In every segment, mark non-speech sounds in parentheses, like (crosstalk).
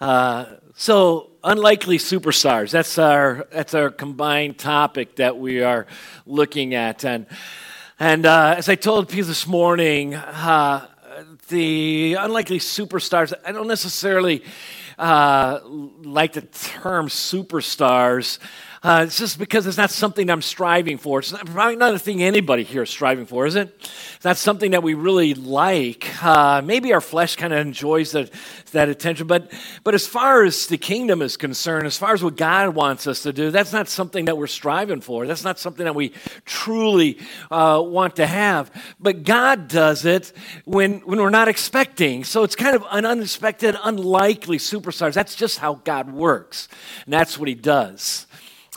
Uh, so, unlikely superstars. That's our that's our combined topic that we are looking at. And and uh, as I told people this morning, uh, the unlikely superstars. I don't necessarily uh, like the term superstars. Uh, it's just because it's not something I'm striving for. It's not, probably not a thing anybody here is striving for, is it? It's not something that we really like. Uh, maybe our flesh kind of enjoys that, that attention, but, but as far as the kingdom is concerned, as far as what God wants us to do, that's not something that we're striving for. That's not something that we truly uh, want to have. But God does it when, when we're not expecting. So it's kind of an unexpected, unlikely superstars. That's just how God works, and that's what He does.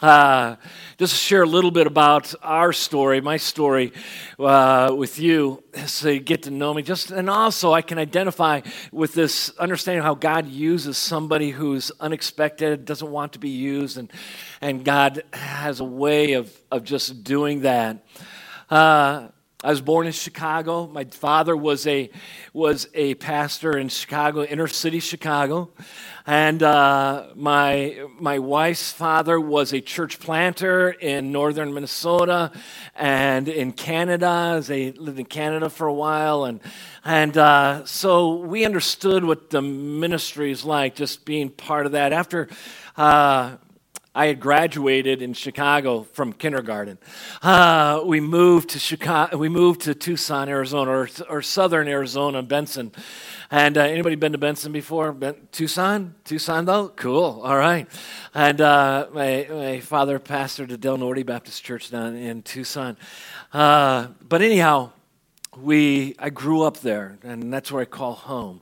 Uh, just to share a little bit about our story, my story uh, with you, so you get to know me. Just and also I can identify with this understanding how God uses somebody who's unexpected, doesn't want to be used, and and God has a way of of just doing that. Uh, I was born in Chicago. My father was a was a pastor in Chicago, inner city Chicago. And uh, my, my wife's father was a church planter in northern Minnesota and in Canada. They lived in Canada for a while. And, and uh, so we understood what the ministry is like, just being part of that. After uh, I had graduated in Chicago from kindergarten. Uh, we moved to Chicago. We moved to Tucson, Arizona, or, or southern Arizona, Benson. And uh, anybody been to Benson before? Ben, Tucson? Tucson, though? Cool. All right. And uh, my, my father pastored the Del Norte Baptist Church down in Tucson. Uh, but anyhow, we I grew up there, and that's where I call home.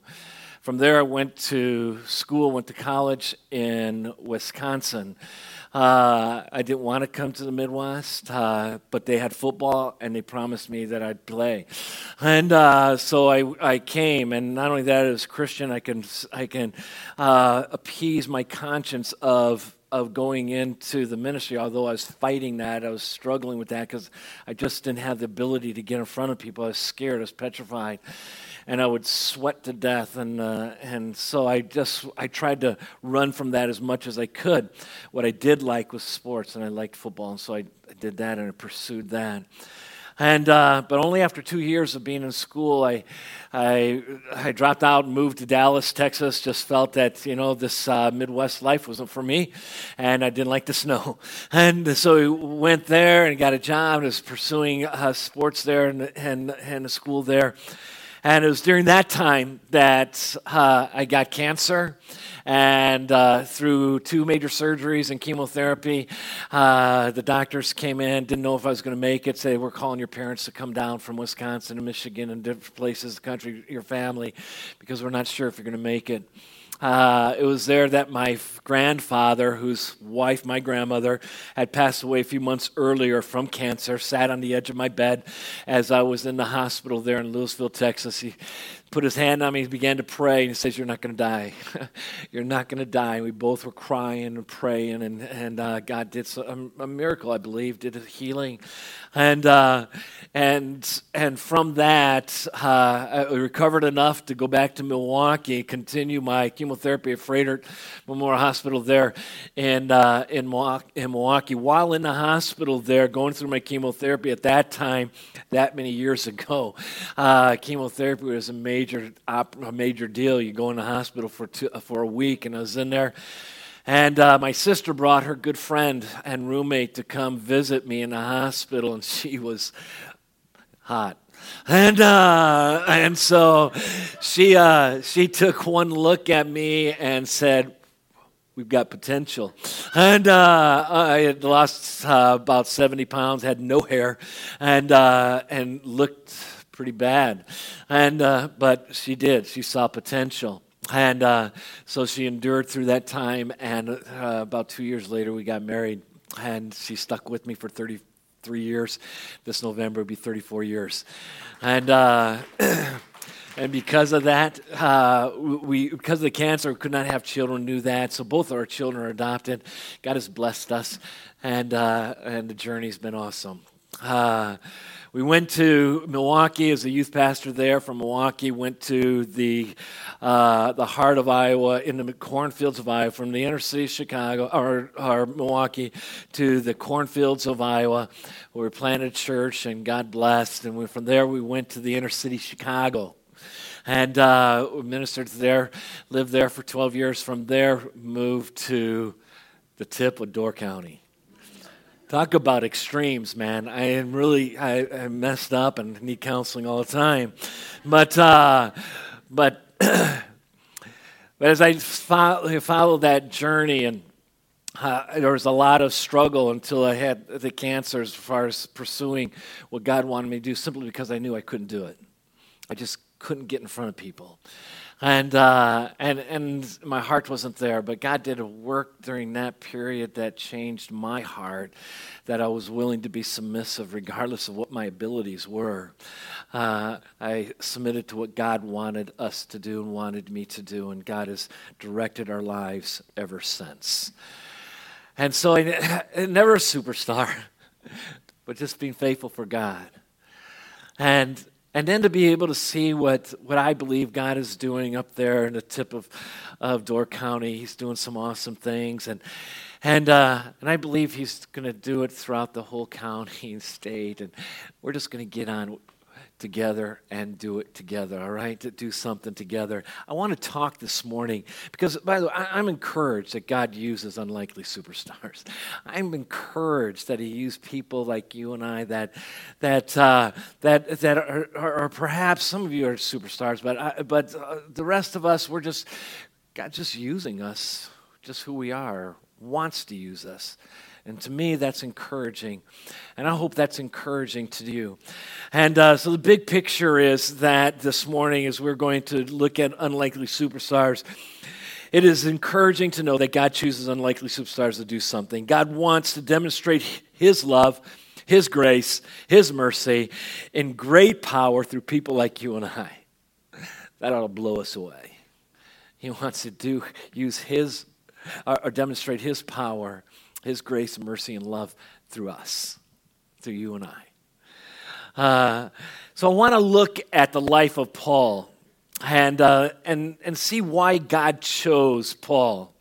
From there, I went to school, went to college in Wisconsin. Uh, I didn't want to come to the Midwest, uh, but they had football and they promised me that I'd play. And uh, so I, I came, and not only that, as Christian, I can, I can uh, appease my conscience of of going into the ministry, although I was fighting that, I was struggling with that because I just didn't have the ability to get in front of people. I was scared, I was petrified and I would sweat to death. And, uh, and so I just, I tried to run from that as much as I could. What I did like was sports, and I liked football, and so I, I did that and I pursued that. And, uh, but only after two years of being in school, I, I, I dropped out and moved to Dallas, Texas. Just felt that, you know, this uh, Midwest life wasn't for me, and I didn't like the snow. (laughs) And so we went there and got a job and was pursuing uh, sports there and, and, and a school there. And it was during that time that uh, I got cancer. And uh, through two major surgeries and chemotherapy, uh, the doctors came in, didn't know if I was going to make it. Say, we're calling your parents to come down from Wisconsin and Michigan and different places, in the country, your family, because we're not sure if you're going to make it. Uh, it was there that my grandfather, whose wife, my grandmother, had passed away a few months earlier from cancer, sat on the edge of my bed as I was in the hospital there in Lewisville, Texas. He put his hand on me, he began to pray, and he says, You're not going to die. (laughs) You're not going to die. And we both were crying and praying, and, and uh, God did a, a, miracle, I believe, did a healing. And, uh, and, and from that, uh, I recovered enough to go back to Milwaukee, continue my chemotherapy at Froedtert Memorial Hospital there in, uh, in, in Milwaukee. While in the hospital there, going through my chemotherapy at that time, that many years ago, uh, chemotherapy was amazing major op, a major deal. You go in the hospital for two, for a week, and I was in there. And uh, my sister brought her good friend and roommate to come visit me in the hospital, and she was hot. And uh, and so she uh, she took one look at me and said, "We've got potential." And uh, I had lost uh, about seventy pounds, had no hair, and uh, and looked pretty bad. And, uh, but she did. She saw potential. And uh, so she endured through that time. And uh, about two years later, we got married. And she stuck with me for 33 years. This November will be 34 years. And, uh, (clears throat) and because of that, uh, we because of the cancer, could not have children. Knew that, so both our children are adopted. God has blessed us, and uh, and the journey's been awesome. Uh, we went to Milwaukee as a youth pastor there. From Milwaukee, went to the uh, the heart of Iowa, in the cornfields of Iowa, from the inner city of Chicago or, or Milwaukee to the cornfields of Iowa, where we planted a church and God blessed. And we, from there, we went to the inner city of Chicago and uh, ministered there, lived there for 12 years. From there, moved to the tip of Door County. Talk about extremes, man. I am really, I, I messed up and need counseling all the time. But, uh, but, (clears throat) but as I follow, followed that journey and uh, there was a lot of struggle until I had the cancer as far as pursuing what God wanted me to do simply because I knew I couldn't do it. I just couldn't get in front of people and uh, and and my heart wasn't there. But God did a work during that period that changed my heart. That I was willing to be submissive, regardless of what my abilities were. Uh, I submitted to what God wanted us to do and wanted me to do, and God has directed our lives ever since. And so, I, (laughs) never a superstar, (laughs) but just being faithful for God. And and then to be able to see what, what I believe God is doing up there in the tip of, of Door County. He's doing some awesome things. And, and, uh, and I believe He's going to do it throughout the whole county and state. And we're just going to get on together and do it together, all right? To do something together. I want to talk this morning because, by the way, I'm encouraged that God uses unlikely superstars. (laughs) I'm encouraged that He used people like you and I that that uh, that that are, are, are, perhaps some of you are superstars, but I, but uh, the rest of us we're just God just using us, just who we are, wants to use us. And to me, that's encouraging. And I hope that's encouraging to you. And uh, so the big picture is that this morning, as we're going to look at unlikely superstars, it is encouraging to know that God chooses unlikely superstars to do something. God wants to demonstrate His love, His grace, His mercy in great power through people like you and I. That ought to blow us away. He wants to do use His or, or demonstrate His power his grace, mercy, and love through us, through you and I. Uh, so I want to look at the life of Paul and, uh, and, and see why God chose Paul.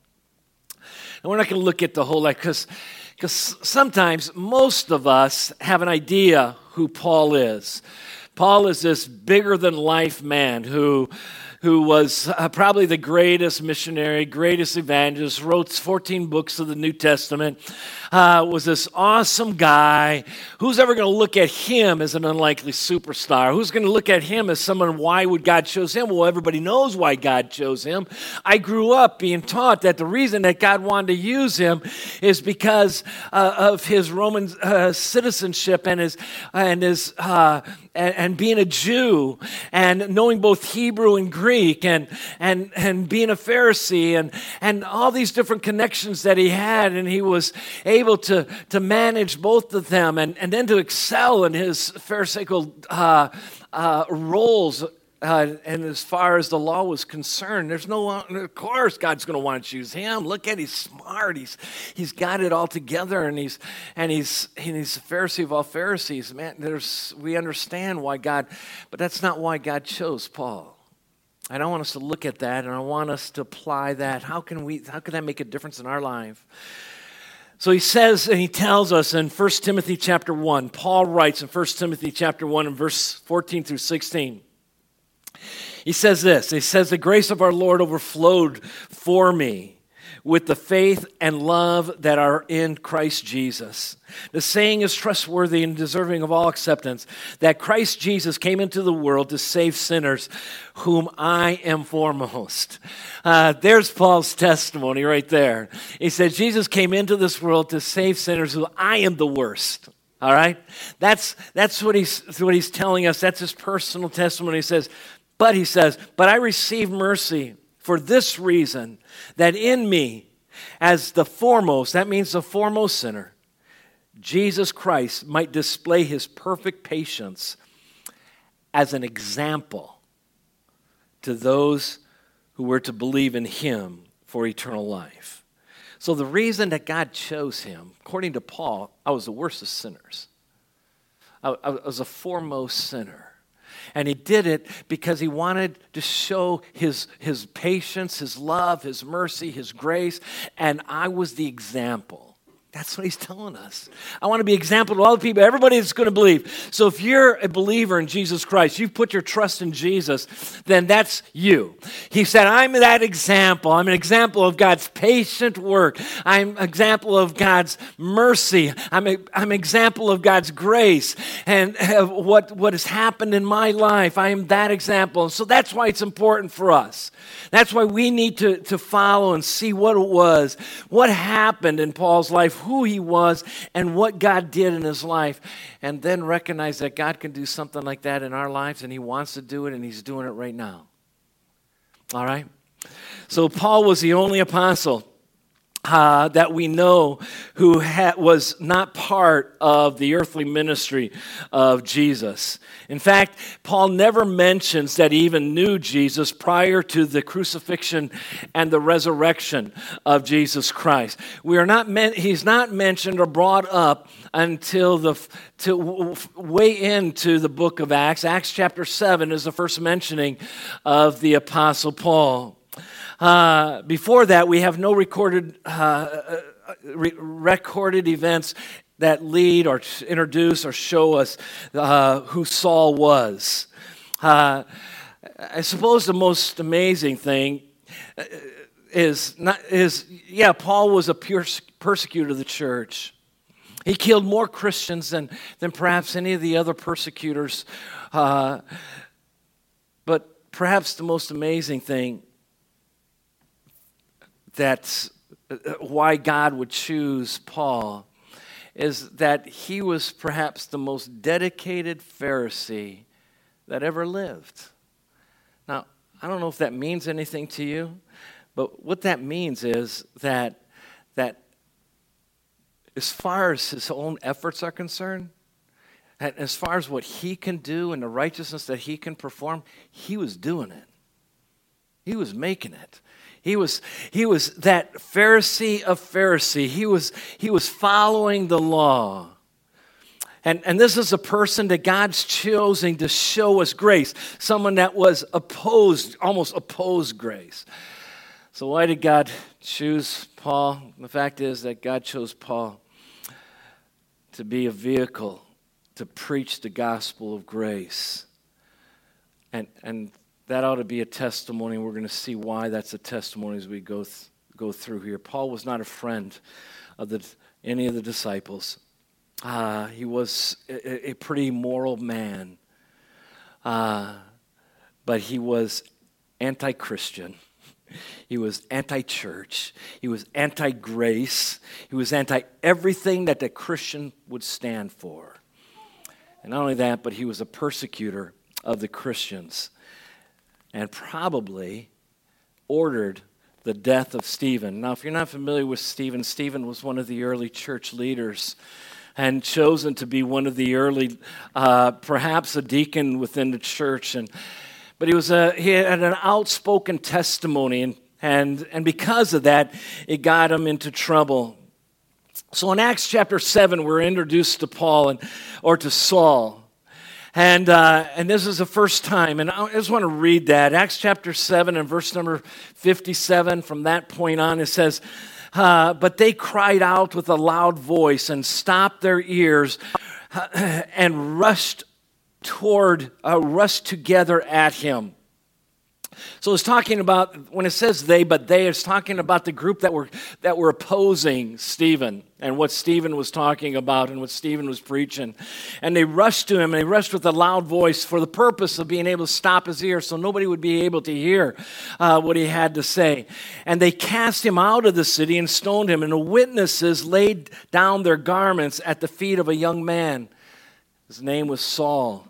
And we're not going to look at the whole life because sometimes most of us have an idea who Paul is. Paul is this bigger than life man who who was uh, probably the greatest missionary, greatest evangelist, wrote 14 books of the New Testament, uh, was this awesome guy. Who's ever going to look at him as an unlikely superstar? Who's going to look at him as someone, why would God choose him? Well, everybody knows why God chose him. I grew up being taught that the reason that God wanted to use him is because uh, of his Roman uh, citizenship and his, and his uh, and, and, being a Jew and knowing both Hebrew and Greek and, and, and being a Pharisee and, and all these different connections that he had. And he was able to, to manage both of them and, and then to excel in his Pharisaical uh, uh, roles uh, and as far as the law was concerned, there's no, of course, God's going to want to choose him. Look at, he's smart. He's, he's got it all together, and he's, and he's, and he's a Pharisee of all Pharisees. Man, there's, we understand why God, but that's not why God chose Paul. And I want us to look at that, and I want us to apply that. How can we? How can that make a difference in our life? So he says, and he tells us in 1 Timothy chapter 1, Paul writes in 1 Timothy chapter 1 and verse 14 through 16. He says this He says, The grace of our Lord overflowed for me with the faith and love that are in Christ Jesus. The saying is trustworthy and deserving of all acceptance that Christ Jesus came into the world to save sinners, whom I am foremost. Uh, there's Paul's testimony right there. He said, Jesus came into this world to save sinners, who I am the worst. All right? That's, that's what, he's, what he's telling us. That's his personal testimony. He says, but he says, But I received mercy for this reason, that in me, as the foremost, that means the foremost sinner, Jesus Christ might display his perfect patience as an example to those who were to believe in him for eternal life. So, the reason that God chose him, according to Paul, I was the worst of sinners. I was a foremost sinner. And he did it because he wanted to show his, his patience, his love, his mercy, his grace. And I was the example. That's what he's telling us. I want to be example to all the people, everybody that's going to believe. So if you're a believer in Jesus Christ, you've put your trust in Jesus, then that's you. He said, I'm that example. I'm an example of God's patient work. I'm an example of God's mercy. I'm, a, I'm an example of God's grace and what, what has happened in my life. I am that example. And so that's why it's important for us. That's why we need to, to follow and see what it was, what happened in Paul's life who he was and what God did in his life, and then recognize that God can do something like that in our lives, and he wants to do it, and he's doing it right now. All right? So, Paul was the only apostle uh, that we know who ha- was not part of the earthly ministry of Jesus. In fact, Paul never mentions that he even knew Jesus prior to the crucifixion and the resurrection of Jesus Christ. We are not men- he's not mentioned or brought up until the to way into the book of Acts. Acts chapter 7 is the first mentioning of the apostle Paul. Uh, before that, we have no recorded, uh, uh, re- recorded events that lead or introduce or show us uh, who Saul was. Uh, I suppose the most amazing thing uh, is not is yeah Paul was a persecutor of the church. He killed more Christians than than perhaps any of the other persecutors. Uh, but perhaps the most amazing thing that's uh, why God would choose Paul is that he was perhaps the most dedicated Pharisee that ever lived. Now, I don't know if that means anything to you, but what that means is that that as far as his own efforts are concerned, and as far as what he can do and the righteousness that he can perform, he was doing it. He was making it. He was, he was that Pharisee of Pharisee. He was, he was following the law. And, and this is a person that God's choosing to show us grace, someone that was opposed, almost opposed grace. So, why did God choose Paul? The fact is that God chose Paul to be a vehicle to preach the gospel of grace. And, and that ought to be a testimony. We're going to see why that's a testimony as we go, th- go through here. Paul was not a friend of the, any of the disciples. Uh, he was a, a, pretty moral man, uh, but he was anti Christian. He was anti church. He was anti grace. He was anti everything that the Christian would stand for. And not only that, but he was a persecutor of the Christians and probably ordered the death of Stephen. Now, if you're not familiar with Stephen, Stephen was one of the early church leaders and chosen to be one of the early, uh, perhaps a deacon within the church. And, but he, was a, he had an outspoken testimony, and, and, and because of that, it got him into trouble. So in Acts chapter 7, we're introduced to Paul and, or to Saul. And, uh, and this is the first time, and I just want to read that. Acts chapter 7 and verse number 57, from that point on, it says, uh, But they cried out with a loud voice and stopped their ears uh, and rushed toward, uh, rushed together at him. So it's talking about when it says they, but they, it's talking about the group that were that were opposing Stephen and what Stephen was talking about and what Stephen was preaching. And they rushed to him and they rushed with a loud voice for the purpose of being able to stop his ear so nobody would be able to hear uh, what he had to say. And they cast him out of the city and stoned him. And the witnesses laid down their garments at the feet of a young man. His name was Saul.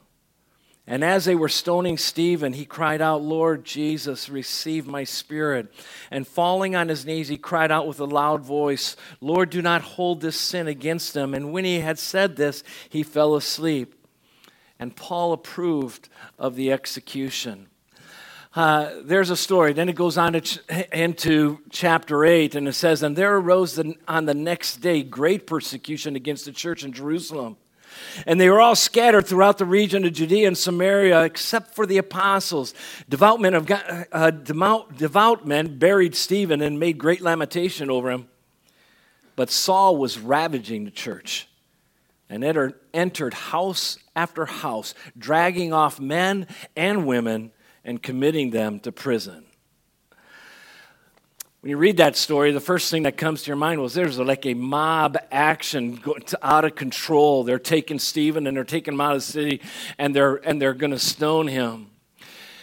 And as they were stoning Stephen, he cried out, Lord Jesus, receive my spirit. And falling on his knees, he cried out with a loud voice, Lord, do not hold this sin against them. And when he had said this, he fell asleep. And Paul approved of the execution. Uh, there's a story. Then it goes on ch- into chapter 8, and it says, And there arose the, on the next day great persecution against the church in Jerusalem And they were all scattered throughout the region of Judea and Samaria, except for the apostles. Devout men, of uh, devout, men buried Stephen and made great lamentation over him. But Saul was ravaging the church and entered house after house, dragging off men and women and committing them to prison. When you read that story, the first thing that comes to your mind was there's like a mob action going out of control. They're taking Stephen and they're taking him out of the city and they're, and they're going to stone him.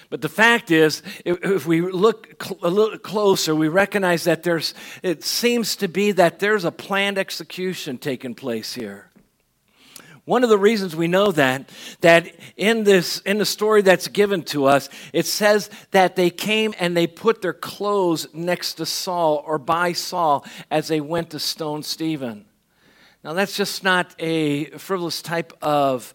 But the fact is, if we look a little closer, we recognize that there's, it seems to be that there's a planned execution taking place here. One of the reasons we know that, that in this, in the story that's given to us, it says that they came and they put their clothes next to Saul or by Saul as they went to stone Stephen. Now, that's just not a frivolous type of,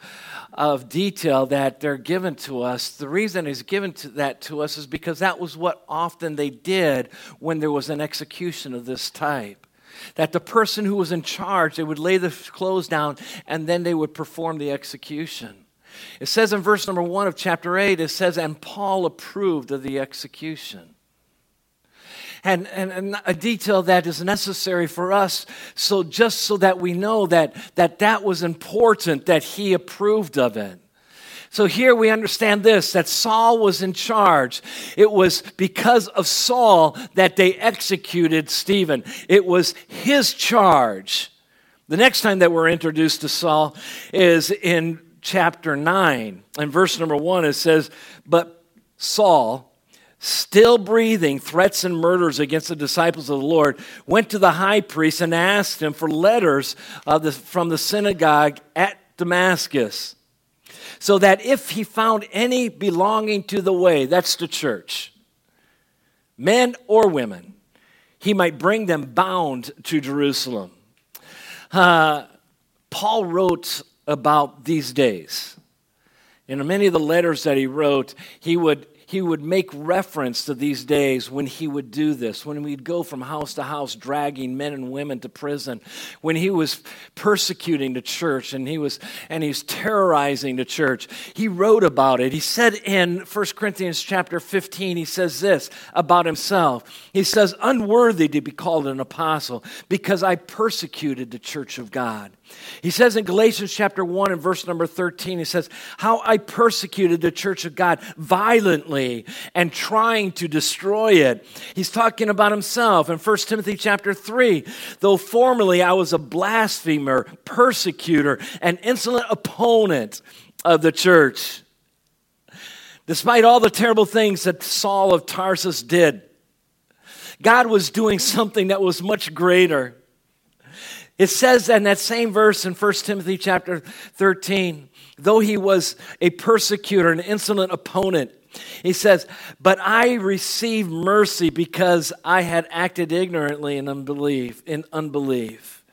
of detail that they're given to us. The reason is given to that to us is because that was what often they did when there was an execution of this type that the person who was in charge, they would lay the clothes down and then they would perform the execution. It says in verse number one of chapter 8, it says, And Paul approved of the execution. And, and, and, a detail that is necessary for us so just so that we know that that, that was important that he approved of it so here we understand this that Saul was in charge. It was because of Saul that they executed Stephen, it was his charge. The next time that we're introduced to Saul is in chapter 9. In verse number 1, it says, But Saul, still breathing threats and murders against the disciples of the Lord, went to the high priest and asked him for letters the, from the synagogue at Damascus so that if he found any belonging to the way, that's the church, men or women, he might bring them bound to Jerusalem. Uh, Paul wrote about these days. In many of the letters that he wrote, he would he would make reference to these days when he would do this, when we'd go from house to house dragging men and women to prison, when he was persecuting the church and he was and he's terrorizing the church. He wrote about it. He said in 1 Corinthians chapter 15, he says this about himself. He says, unworthy to be called an apostle because I persecuted the church of God. He says in Galatians chapter 1 and verse number 13, he says, How I persecuted the church of God violently and trying to destroy it. He's talking about himself in 1 Timothy chapter 3. Though formerly I was a blasphemer, persecutor, and insolent opponent of the church. Despite all the terrible things that Saul of Tarsus did, God was doing something that was much greater. It says in that same verse in 1 Timothy chapter 13, though he was a persecutor, an insolent opponent, he says, But I received mercy because I had acted ignorantly in unbelief, in unbelief.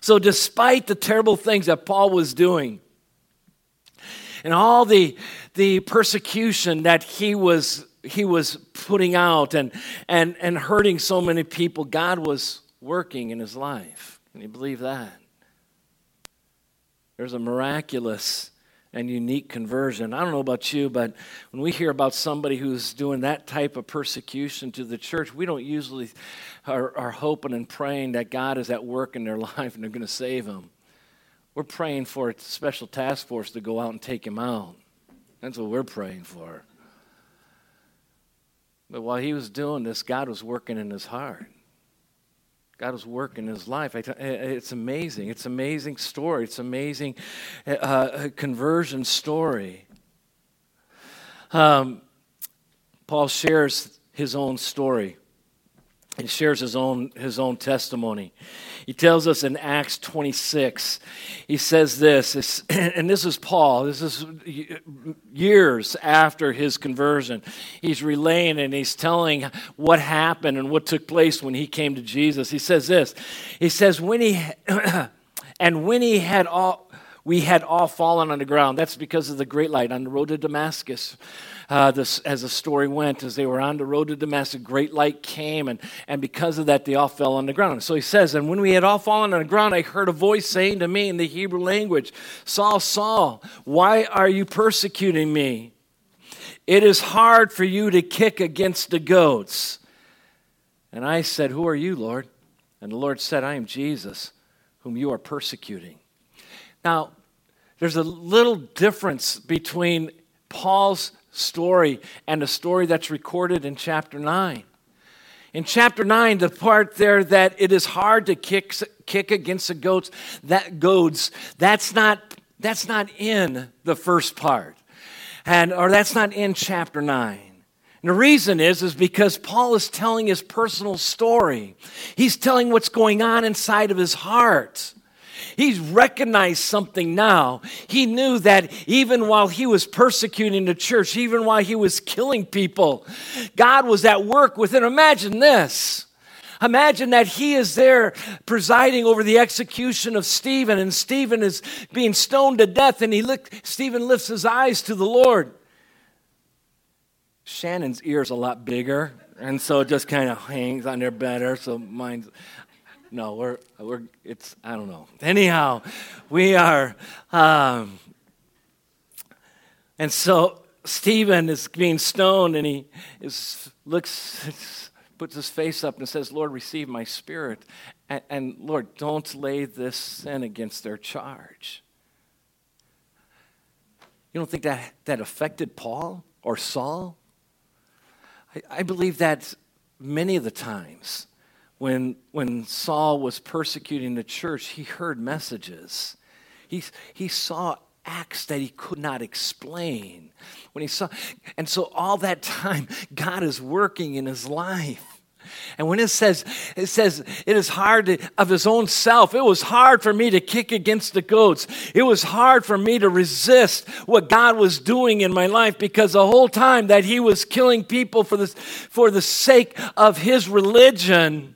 So despite the terrible things that Paul was doing, and all the, the persecution that he was he was putting out and, and, and hurting so many people, God was working in his life. Can you believe that? There's a miraculous and unique conversion. I don't know about you, but when we hear about somebody who's doing that type of persecution to the church, we don't usually are, are hoping and praying that God is at work in their (laughs) life and they're going to save them. We're praying for a special task force to go out and take him out. That's what we're praying for. But while he was doing this, God was working in his heart. God was working in his life. It's amazing. It's an amazing story. It's amazing uh, conversion story. Um, Paul shares his own story. He shares his own, his own testimony. He tells us in Acts 26, he says this, (clears throat) and this is Paul, this is years after his conversion. He's relaying and he's telling what happened and what took place when he came to Jesus. He says this, he says, when he, (clears throat) and when he had all, we had all fallen on the ground. That's because of the great light on the road to Damascus uh, this, as the story went, as they were on the road to Damascus, a great light came, and, and because of that, they all fell on the ground. So he says, And when we had all fallen on the ground, I heard a voice saying to me in the Hebrew language, Saul, Saul, why are you persecuting me? It is hard for you to kick against the goats. And I said, Who are you, Lord? And the Lord said, I am Jesus, whom you are persecuting. Now, there's a little difference between Paul's story and a story that's recorded in chapter 9. In chapter 9, the part there that it is hard to kick, kick against the goats, that goads, that's not, that's not in the first part. And, or that's not in chapter 9. And the reason is, is because Paul is telling his personal story. He's telling what's going on inside of his heart. He's recognized something now. He knew that even while he was persecuting the church, even while he was killing people, God was at work within. Imagine this. Imagine that he is there presiding over the execution of Stephen, and Stephen is being stoned to death, and he look, Stephen lifts his eyes to the Lord. Shannon's ear's a lot bigger, and so it just kind of hangs on there better. So mine's no, we're, we're, it's, I don't know. Anyhow, we are, um, and so Stephen is being stoned and he is, looks, puts his face up and says, Lord, receive my spirit. And, and Lord, don't lay this sin against their charge. You don't think that, that affected Paul or Saul? I, I believe that many of the times when, when Saul was persecuting the church, he heard messages. He, he saw acts that he could not explain. When he saw, and so all that time, God is working in his life. And when it says, it says, it is hard to, of his own self. It was hard for me to kick against the goats. It was hard for me to resist what God was doing in my life because the whole time that he was killing people for the, for the sake of his religion,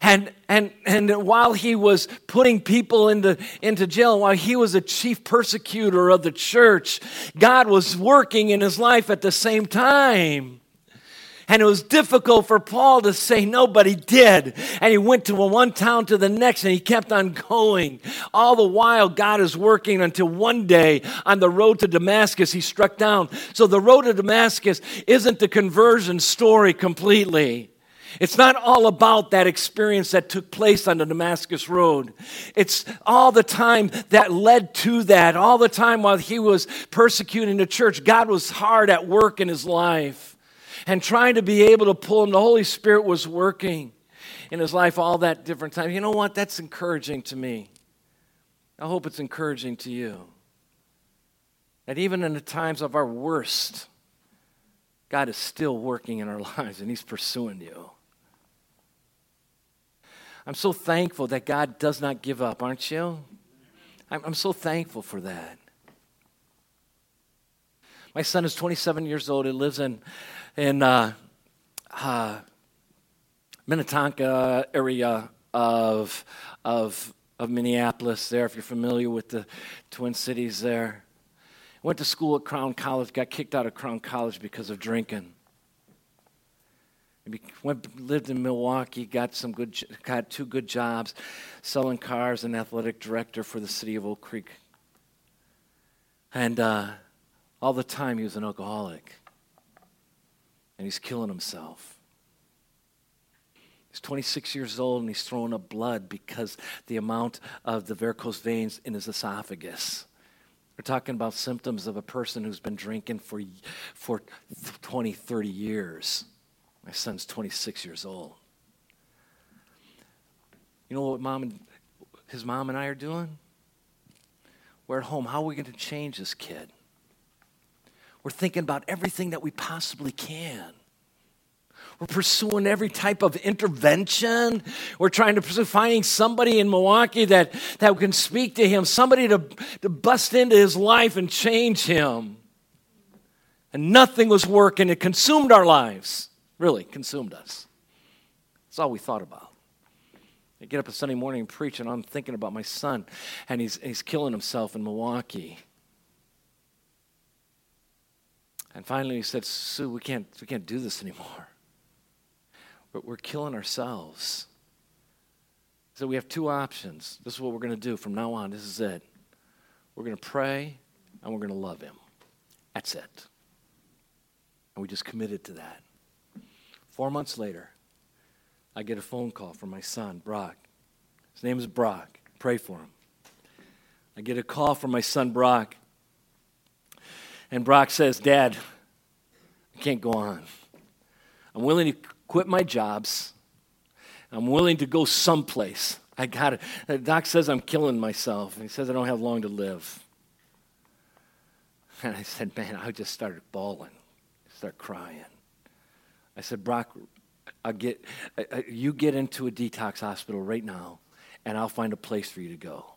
and, and, and while he was putting people into, into jail, while he was a chief persecutor of the church, God was working in his life at the same time. And it was difficult for Paul to say no, but he did. And he went to one town to the next and he kept on going. All the while, God is working until one day on the road to Damascus, he struck down. So the road to Damascus isn't the conversion story completely. It's not all about that experience that took place on the Damascus Road. It's all the time that led to that, all the time while he was persecuting the church. God was hard at work in his life and trying to be able to pull him. The Holy Spirit was working in his life all that different time. You know what? That's encouraging to me. I hope it's encouraging to you. That even in the times of our worst, God is still working in our (laughs) lives and He's pursuing you. I'm so thankful that God does not give up, aren't you? I'm, I'm so thankful for that. My son is 27 years old. He lives in, in uh, uh, Minnetonka area of, of, of Minneapolis there, if you're familiar with the Twin Cities there. Went to school at Crown College, got kicked out of Crown College because of drinking. Went, lived in Milwaukee, got some good, got two good jobs, selling cars and athletic director for the city of Oak Creek. And uh, all the time he was an alcoholic, and he's killing himself. He's 26 years old and he's throwing up blood because the amount of the varicose veins in his esophagus. We're talking about symptoms of a person who's been drinking for, for 20, 30 years. My son's 26 years old. You know what mom and his mom and I are doing? We're at home. How are we going to change this kid? We're thinking about everything that we possibly can. We're pursuing every type of intervention. We're trying to pursue finding somebody in Milwaukee that, that can speak to him, somebody to, to bust into his life and change him. And nothing was working. It consumed our lives really consumed us. That's all we thought about. I get up a Sunday morning and preach, and I'm thinking about my son, and he's, he's killing himself in Milwaukee. And finally, he said, Sue, we can't, we can't do this anymore. But we're killing ourselves. So we have two options. This is what we're going to do from now on. This is it. We're going to pray and we're going to love him. That's it. And we just committed to that. Four months later, I get a phone call from my son, Brock. His name is Brock. Pray for him. I get a call from my son, Brock. And Brock says, Dad, I can't go on. I'm willing to quit my jobs. I'm willing to go someplace. I got it. Doc says I'm killing myself. He says I don't have long to live. And I said, Man, I just started bawling, start crying. I said, Brock, I'll get, you get into a detox hospital right now, and I'll find a place for you to go.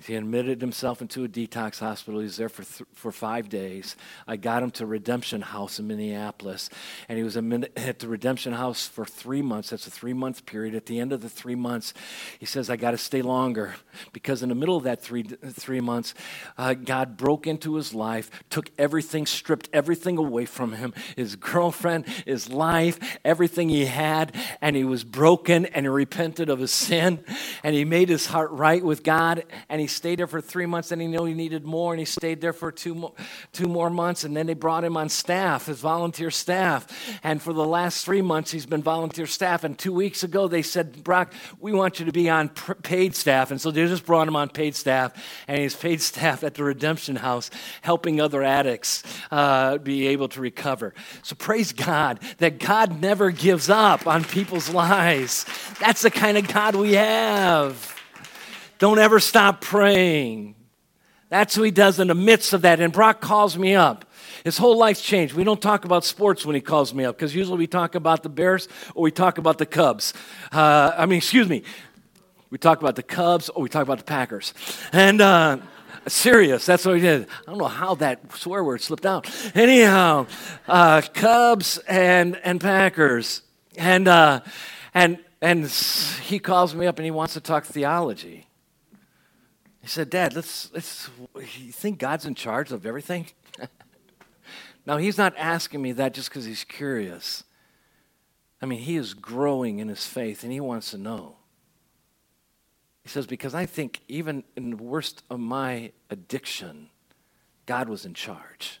He admitted himself into a detox hospital. He was there for, th- for five days. I got him to Redemption House in Minneapolis. And he was at the Redemption House for three months. That's a three month period. At the end of the three months, he says, I got to stay longer. Because in the middle of that three, three months, uh, God broke into his life, took everything, stripped everything away from him his girlfriend, his life, everything he had. And he was broken and he repented of his sin. And he made his heart right with God. And he stayed there for three months, and he knew he needed more, and he stayed there for two more, two more months, and then they brought him on staff as volunteer staff. And for the last three months, he's been volunteer staff. And two weeks ago, they said, Brock, we want you to be on paid staff. And so they just brought him on paid staff, and he's paid (laughs) staff at the Redemption House, helping other addicts uh, be able to recover. So praise God that God never gives up on people's lives. That's the kind of God we have. Don't ever stop praying. That's what he does in the midst of that. And Brock calls me up. His whole life's changed. We don't talk about sports when he calls me up because usually we talk about the Bears or we talk about the Cubs. Uh, I mean, excuse me. We talk about the Cubs or we talk about the Packers. And uh, serious, that's what we did. I don't know how that swear word slipped out. Anyhow, uh, Cubs and, and Packers. And, uh, and, and he calls me up and he wants to talk theology. He said, Dad, let's, let's, you think God's in charge of everything? (laughs) now, he's not asking me that just because he's curious. I mean, he is growing in his faith and he wants to know. He says, Because I think even in the worst of my addiction, God was in charge.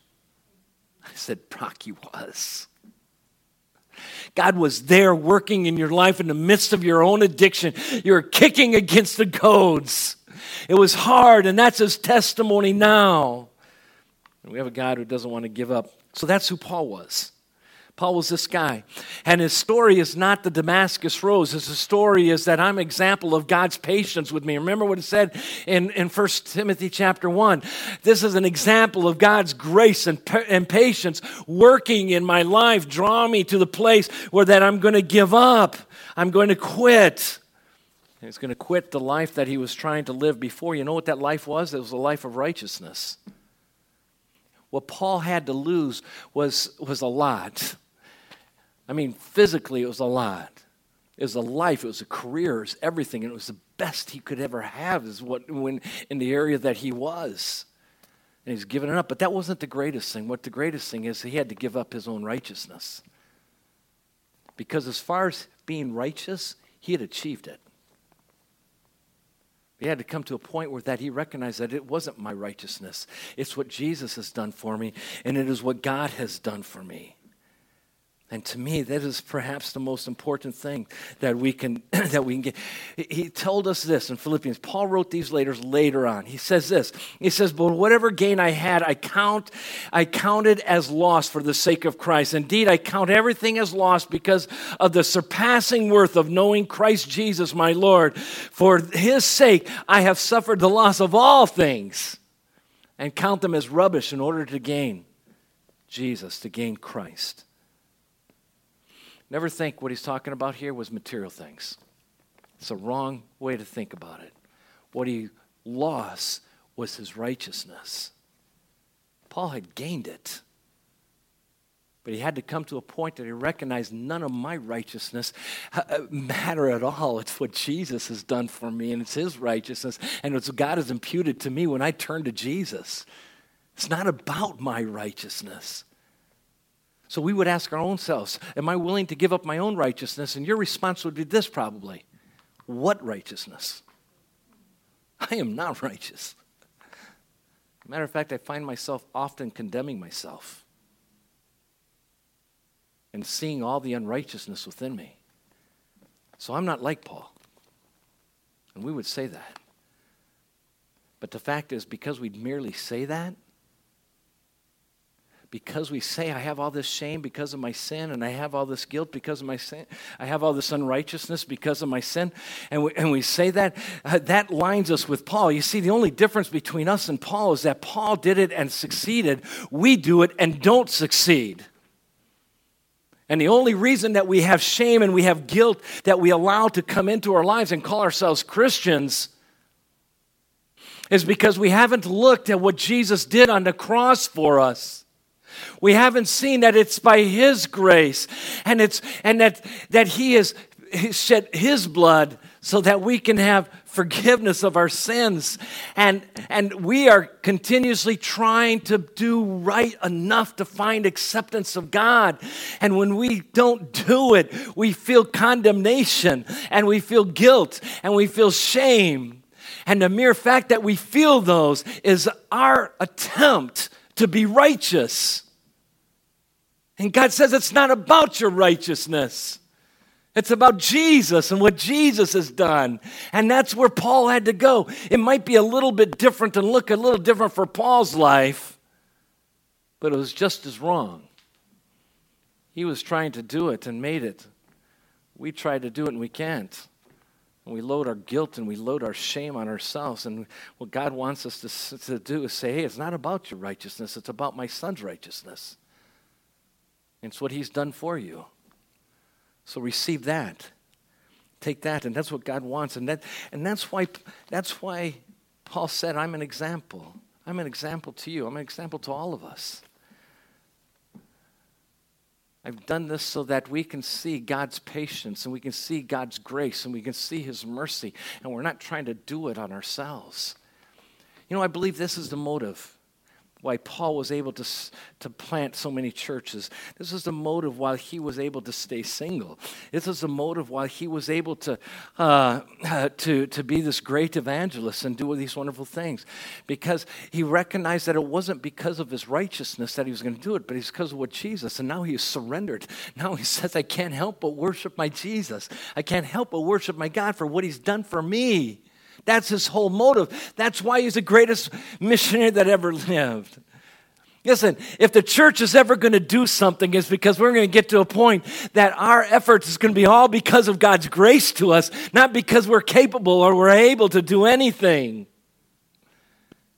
(laughs) I said, Brock, he was. (laughs) God was there working in your life in the midst of your own addiction. You're kicking against the goads. It was hard, and that's his testimony now. And we have a God who doesn't want to give up. So that's who Paul was. Paul was this guy. And his story is not the Damascus Road. His story is that I'm example of God's patience with me. Remember what it said in, in 1 Timothy chapter 1. This is an example of God's grace and, and patience working in my life, draw me to the place where that I'm going to give up. I'm going to quit. He's going to quit the life that he was trying to live before. You know what that life was? It was a life of righteousness. What Paul had to lose was, was a lot. I mean, physically, it was a lot. It was a life, it was a career, it was everything, and it was the best he could ever have is what when in the area that he was. And he's given it up. But that wasn't the greatest thing. What the greatest thing is, he had to give up his own righteousness. Because as far as being righteous, he had achieved it. He had to come to a point where that he recognized that it wasn't my righteousness. It's what Jesus has done for me, and it is what God has done for me. And to me, that is perhaps the most important thing that we can (clears throat) that we can get. He told us this in Philippians. Paul wrote these letters later on. He says this. He says, "But whatever gain I had, I count, I counted as loss for the sake of Christ. Indeed, I count everything as loss because of the surpassing worth of knowing Christ Jesus, my Lord. For His sake, I have suffered the loss of all things, and count them as rubbish in order to gain Jesus, to gain Christ." Never think what he's talking about here was material things. It's a wrong way to think about it. What he lost was his righteousness. Paul had gained it. But he had to come to a point that he recognized none of my righteousness (laughs) matter at all. It's what Jesus has done for me, and it's his righteousness, and it's what God has imputed to me when I turn to Jesus. It's not about my righteousness. So we would ask our own selves, Am I willing to give up my own righteousness? And your response would be this probably What righteousness? (laughs) I am not righteous. Matter of fact, I find myself often condemning myself and seeing all the unrighteousness within me. So I'm not like Paul. And we would say that. But the fact is, because we merely say that, because we say, I have all this shame because of my sin, and I have all this guilt because of my sin, I have all this unrighteousness because of my sin, and we, and we say that, uh, that lines us with Paul. You see, the only difference between us and Paul is that Paul did it and succeeded. We do it and don't succeed. And the only reason that we have shame and we have guilt that we allow to come into our lives and call ourselves Christians is because we haven't looked at what Jesus did on the cross for us. We haven't seen that it's by His grace and, it's, and that, that He has shed His blood so that we can have forgiveness of our sins. And, and we are continuously trying to do right enough to find acceptance of God. And when we don't do it, we feel condemnation and we feel guilt and we feel shame. And the mere fact that we feel those is our attempt to be righteous. And God says it's not about your righteousness. It's about Jesus and what Jesus has done. And that's where Paul had to go. It might be a little bit different and look a little different for Paul's life, but it was just as wrong. He was trying to do it and made it. We try to do it and we can't. And we load our guilt and we load our shame on ourselves. And what God wants us to, to do is say, hey, it's not about your righteousness, it's about my son's righteousness. It's what He's done for you. So receive that. Take that, and that's what God wants. And, that, and that's, why, that's why Paul said, I'm an example. I'm an example to you. I'm an example to all of us. I've done this so that we can see God's patience and we can see God's grace and we can see His mercy, and we're not trying to do it on ourselves. You know, I believe this is the motive why Paul was able to, to plant so many churches. This is the motive why he was able to stay single. This is the motive why he was able to, uh, (laughs) to, to be this great evangelist and do all these wonderful things. Because he recognized that it wasn't because of his righteousness that he was going to do it, but it's because of what Jesus. And now he is surrendered. (laughs) Now he says, I can't help but worship my Jesus. I can't help but worship my God for what he's done for me. That's his whole motive. That's why he's the greatest missionary that ever lived. Listen, if the church is ever going to do something, it's because we're going to get to a point that our efforts is going to be all because of God's grace to us, not because we're capable or we're able to do anything.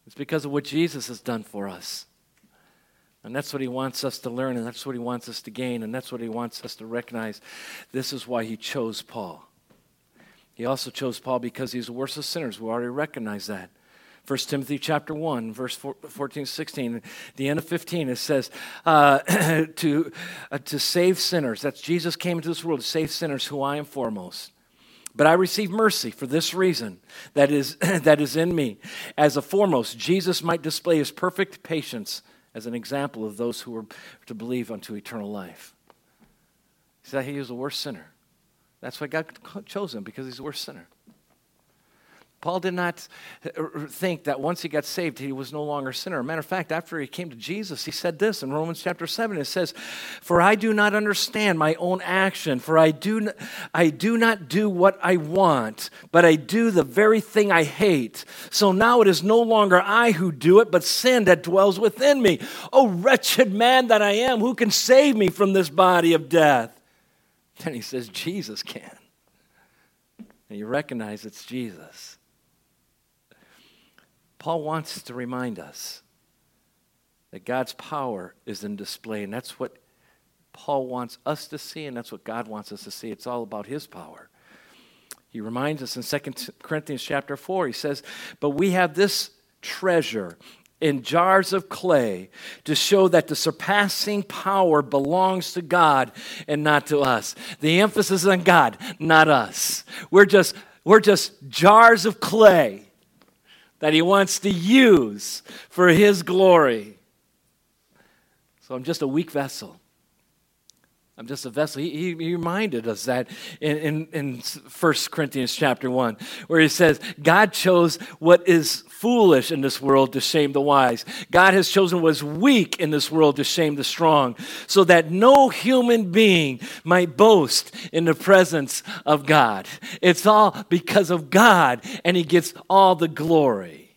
It's because of what Jesus has done for us. And that's what he wants us to learn, and that's what he wants us to gain, and that's what he wants us to recognize. This is why he chose Paul. He also chose Paul because he's the worst of sinners. We already recognize that. 1 Timothy chapter 1, verse 14, 16, the end of 15, it says, uh, (clears throat) to, uh, to save sinners. That's Jesus came into this world to save sinners, who I am foremost. But I receive mercy for this reason that is, (clears throat) that is in me. As a foremost, Jesus might display his perfect patience as an example of those who are to believe unto eternal life. See he is the worst sinner. That's why God chose him, because he's the worst sinner. Paul did not uh, think that once he got saved, he was no longer a sinner. Matter of fact, after he came to Jesus, he said this in Romans chapter 7. It says, For I do not understand my own action, for I do, I do not do what I want, but I do the very thing I hate. So now it is no longer I who do it, but sin that dwells within me. Oh, wretched man that I am, who can save me from this body of death? (laughs) Then he says, Jesus can. And you recognize it's Jesus. Paul wants to remind us that God's power is in display, and that's what Paul wants us to see, and that's what God wants us to see. It's all about his power. He reminds us in 2 Corinthians chapter 4, he says, But we have this treasure in jars of clay to show that the surpassing power belongs to God and not to us. The emphasis is on God, not us. We're just, we're just jars of clay that he wants to use for his glory. So I'm just a weak vessel. I'm just a vessel. He, he, reminded us that in, in, in 1 Corinthians chapter 1, where he says, God chose what is foolish in this world to shame the wise. God has chosen what is weak in this world to shame the strong, so that no human being might boast in the presence of God. It's all because of God, and he gets all the glory.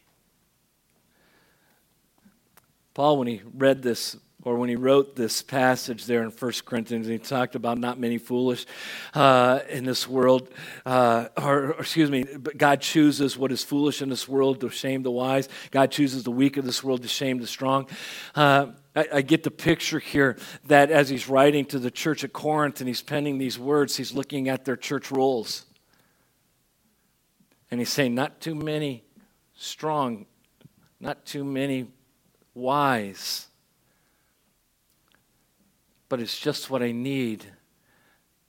Paul, when he read this or when he wrote this passage there in 1 Corinthians, he talked about not many foolish uh, in this world, uh, or, or, excuse me, but God chooses what is foolish in this world to shame the wise. God chooses the weak of this world to shame the strong. Uh, I, get the picture here that as he's writing to the church at Corinth and he's penning these words, he's looking at their church rolls. And he's saying, not too many strong, not too many wise but it's just what I need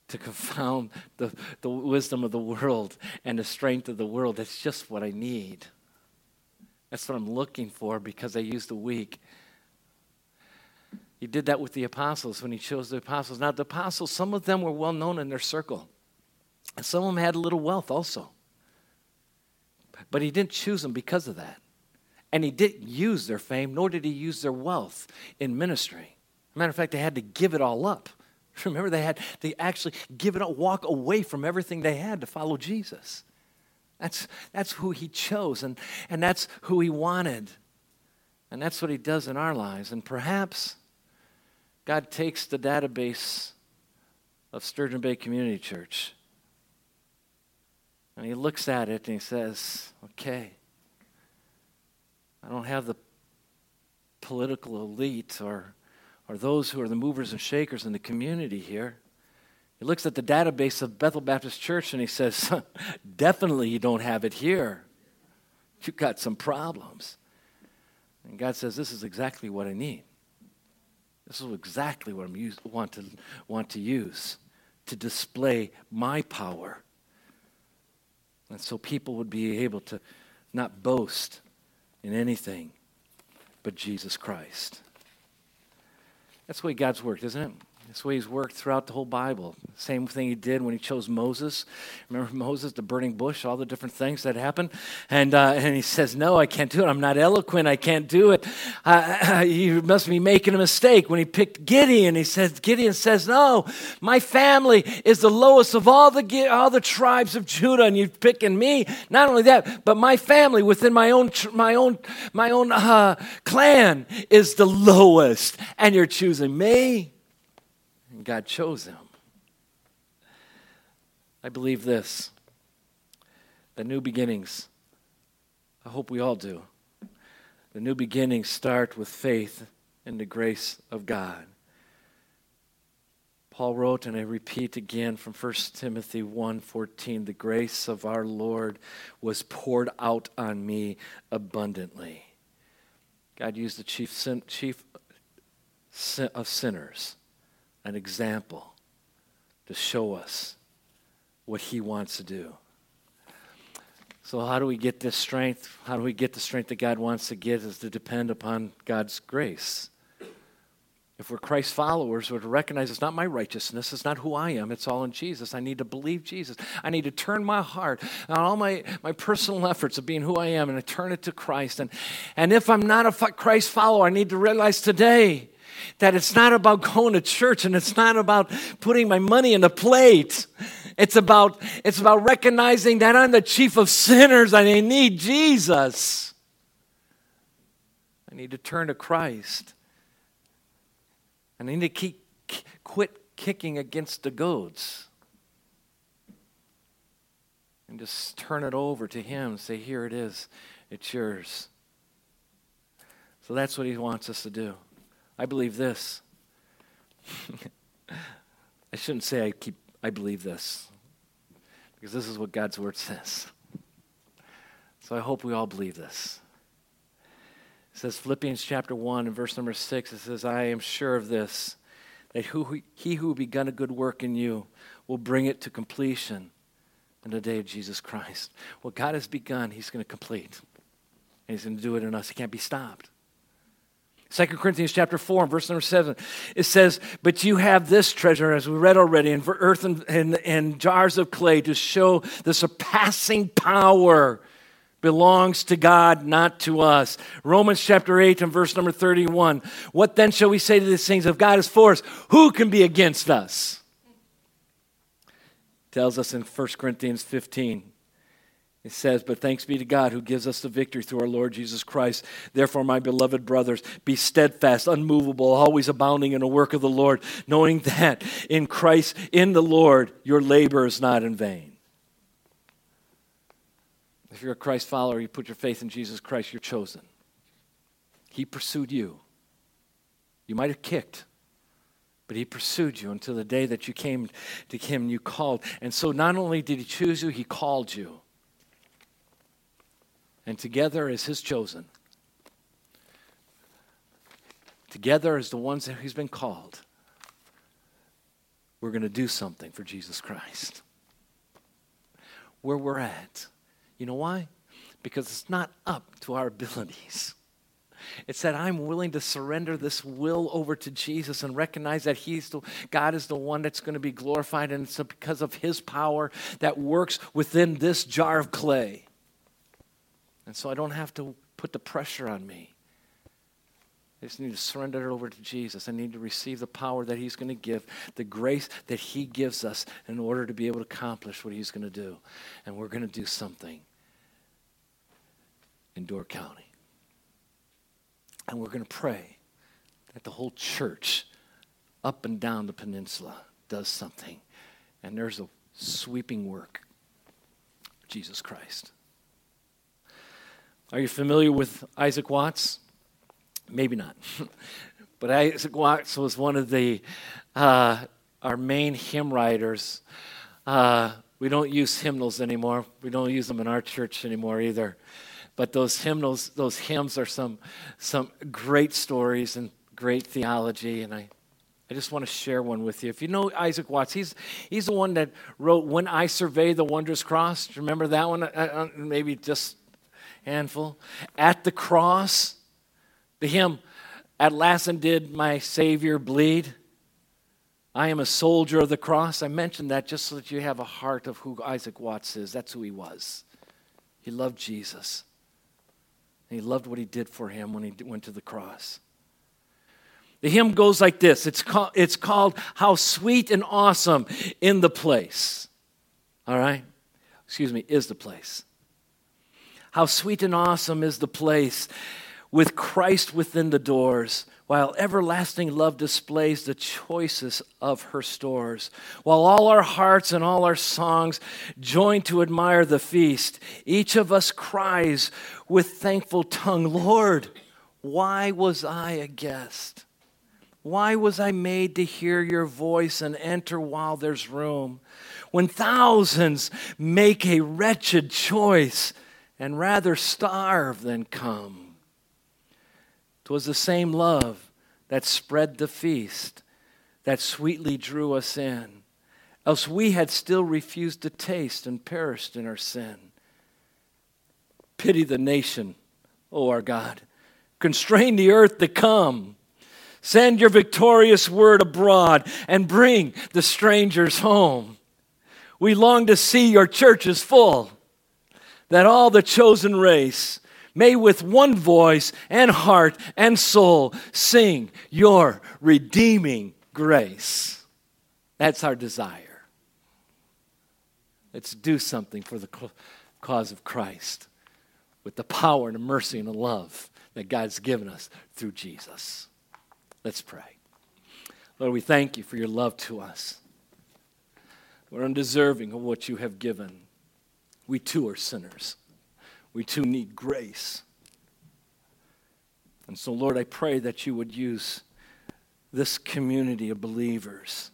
to confound the, the wisdom of the world and the strength of the world. That's just what I need. That's what I'm looking for because I use the weak. He did that with the apostles when he chose the apostles. Now, the apostles, some of them were well known in their circle, and some of them had a little wealth also. But he didn't choose them because of that. And he didn't use their fame, nor did he use their wealth in ministry. Matter of fact, they had to give it all up. (laughs) Remember, they had to actually give it up, walk away from everything they had to follow Jesus. That's, that's who he chose, and, and that's who he wanted. And that's what he does in our lives. And perhaps God takes the database of Sturgeon Bay Community Church and he looks at it and he says, okay, I don't have the political elite or or those who are the movers and shakers in the community here. He looks at the database of Bethel Baptist Church and he says, (laughs) Definitely you don't have it here. You've got some problems. And God says, This is exactly what I need. This is exactly what I want, to, want to use to display my power. And so people would be able to not boast in anything but Jesus Christ. That's the way God's worked, isn't it? That's the way He's worked throughout the whole Bible. Same thing He did when He chose Moses. Remember Moses, the burning bush, all the different things that happened? And, uh, and He says, No, I can't do it. I'm not eloquent. I can't do it. (clears throat) Uh, must be making a mistake. When He picked Gideon, He says, Gideon says, No, my family is the lowest of all the, all the tribes of Judah, and you're picking me. Not only that, but my family within my own, my own, my own uh, clan is the lowest, and you're choosing me. God chose him. I believe this the new beginnings, I hope we all do. The new beginnings start with faith in the grace of God. Paul wrote, and I repeat again from 1 Timothy 1:14, the grace of our Lord was poured out on me abundantly. God used the chief, sin, chief of sinners an example to show us what He wants to do. So, how do we get this strength? How do we get the strength that God wants to give? Is to depend upon God's grace. If we're Christ followers, we're to recognize it's not my righteousness, it's not who I am, it's all in Jesus. I need to believe Jesus. I need to turn my heart on all my, my personal efforts of being who I am and I turn it to Christ. And, and if I'm not a Christ follower, I need to realize today that it's not about going to church and it's not about putting my money in the plate. It's about, it's about recognizing that I'm the chief of sinners and I need Jesus. I need to turn to Christ. I need to keep, quit kicking against the goads. And just turn it over to Him. Say, Here it is. It's yours. So that's what He wants us to do. I believe this. (laughs) I shouldn't say I keep I believe this. Because this is what God's word says. So I hope we all believe this. It says Philippians chapter 1 and verse number 6 it says I am sure of this that who, he who begun a good work in you will bring it to completion in the day of Jesus Christ. What God has begun, he's going to complete. and he's going to do it in us. He can't be stopped. 2 Corinthians chapter 4, and verse number 7, it says, But you have this treasure, as we read already, in earth and, and, and jars of clay to show the surpassing power belongs to God, not to us. Romans chapter 8 and verse number 31. What then shall we say to these things? If God is for us, who can be against us? Tells us in 1 Corinthians 15. It says, But thanks be to God who gives us the victory through our Lord Jesus Christ. Therefore, my beloved brothers, be steadfast, unmovable, always abounding in the work of the Lord, knowing that in Christ, in the Lord, your labor is not in vain. If you're a Christ follower, you put your faith in Jesus Christ, you're chosen. He pursued you. You might have kicked, but he pursued you until the day that you came to him and you called. And so not only did he choose you, he called you and together as his chosen, together as the ones that he's been called, we're going to do something for Jesus Christ. Where we're at. You know why? Because it's not up to our abilities. It's that I'm willing to surrender this will over to Jesus and recognize that He's the, God is the one that's going to be glorified, and it's because of His power that works within this jar of clay. And so I don't have to put the pressure on me. I just need to surrender it over to Jesus. I need to receive the power that He's going to give, the grace that He gives us in order to be able to accomplish what He's going to do. And we're going to do something in Door County. And we're going to pray that the whole church up and down the peninsula does something. And there's a sweeping work of Jesus Christ. Are you familiar with Isaac Watts? Maybe not. (laughs) but Isaac Watts was one of the uh, our main hymn writers. Uh, we don't use hymnals anymore. We don't use them in our church anymore either. But those hymnals, those hymns are some some great stories and great theology, and I I just want to share one with you. If you know Isaac Watts, he's, he's the one that wrote When I Survey the Wondrous Cross. Remember that one? Uh, uh, maybe just handful. At the cross, the hymn, Alas and did my Savior bleed. I am a soldier of the cross. I mentioned that just so that you have a heart of who Isaac Watts is. That's who he was. He loved Jesus. He loved what he did for him when he went to the cross. The hymn goes like this it's called, it's called How Sweet and Awesome in the Place. All right? Excuse me, is the place. How sweet and awesome is the place with Christ within the doors, while everlasting love displays the choicest of her stores. While all our hearts and all our songs join to admire the feast, each of us cries with thankful tongue, Lord, why was I a guest? Why was I made to hear your voice and enter while there's room? When thousands make a wretched choice, and rather starve than come. 'Twas the same love that spread the feast that sweetly drew us in, else we had still refused to taste and perished in our sin. Pity the nation, O our God. Constrain the earth to come. Send your victorious word abroad and bring the strangers home. We long to see your churches full that all the chosen race may with one voice and heart and soul sing your redeeming grace. That's our desire. Let's do something for the cause of Christ with the power and the mercy and the love that God's given us through Jesus. Let's pray. Lord, we thank you for your love to us. We're undeserving of what you have given we too are sinners. We too need grace. And so, Lord, I pray that you would use this community of believers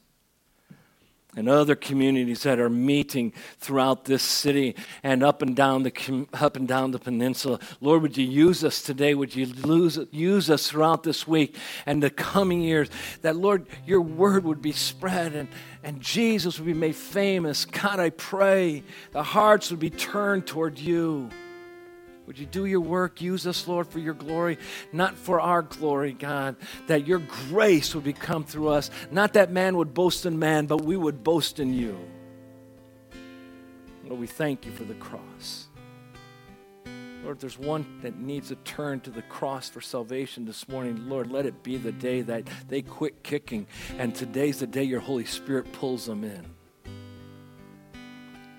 and other communities that are meeting throughout this city and up and down the up and down the peninsula. Lord, would you use us today? Would you lose, use us throughout this week and the coming years? That Lord, your word would be spread and, and Jesus would be made famous. God, I pray the hearts would be turned toward you. Would you do your work? Use us, Lord, for your glory, not for our glory, God. That your grace would become through us. Not that man would boast in man, but we would boast in you. Lord, we thank you for the cross. Lord, if there's one that needs to turn to the cross for salvation this morning, Lord, let it be the day that they quit kicking, and today's the day your Holy Spirit pulls them in.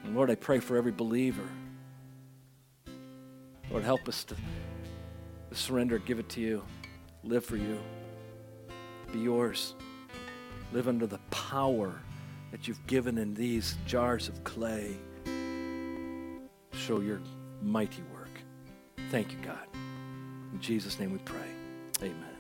And Lord, I pray for every believer. Lord, help us to, surrender, give it to you, live for you, be yours, live under the power that you've given in these jars of clay. Show your mighty work. Thank you, God. In Jesus' name we pray. Amen.